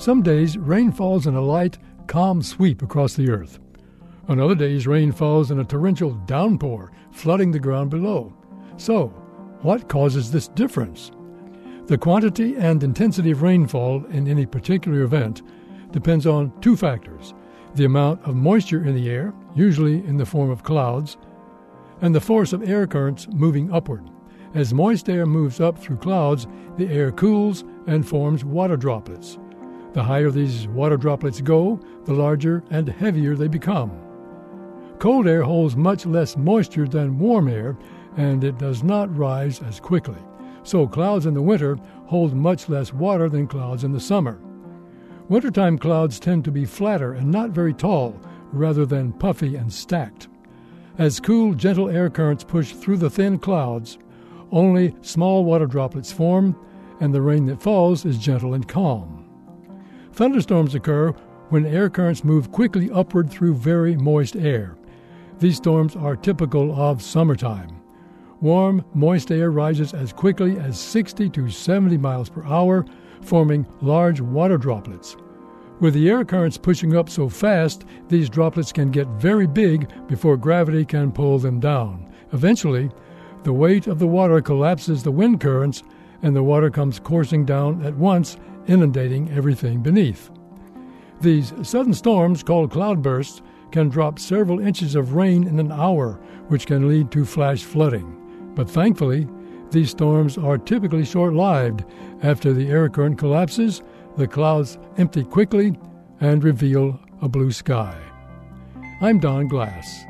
Some days rain falls in a light, calm sweep across the earth. On other days, rain falls in a torrential downpour, flooding the ground below. So, what causes this difference? The quantity and intensity of rainfall in any particular event depends on two factors the amount of moisture in the air, usually in the form of clouds, and the force of air currents moving upward. As moist air moves up through clouds, the air cools and forms water droplets. The higher these water droplets go, the larger and heavier they become. Cold air holds much less moisture than warm air, and it does not rise as quickly. So clouds in the winter hold much less water than clouds in the summer. Wintertime clouds tend to be flatter and not very tall, rather than puffy and stacked. As cool, gentle air currents push through the thin clouds, only small water droplets form, and the rain that falls is gentle and calm. Thunderstorms occur when air currents move quickly upward through very moist air. These storms are typical of summertime. Warm, moist air rises as quickly as 60 to 70 miles per hour, forming large water droplets. With the air currents pushing up so fast, these droplets can get very big before gravity can pull them down. Eventually, the weight of the water collapses the wind currents, and the water comes coursing down at once, inundating everything beneath. These sudden storms, called cloudbursts, can drop several inches of rain in an hour, which can lead to flash flooding. But thankfully, these storms are typically short lived. After the air current collapses, the clouds empty quickly and reveal a blue sky. I'm Don Glass.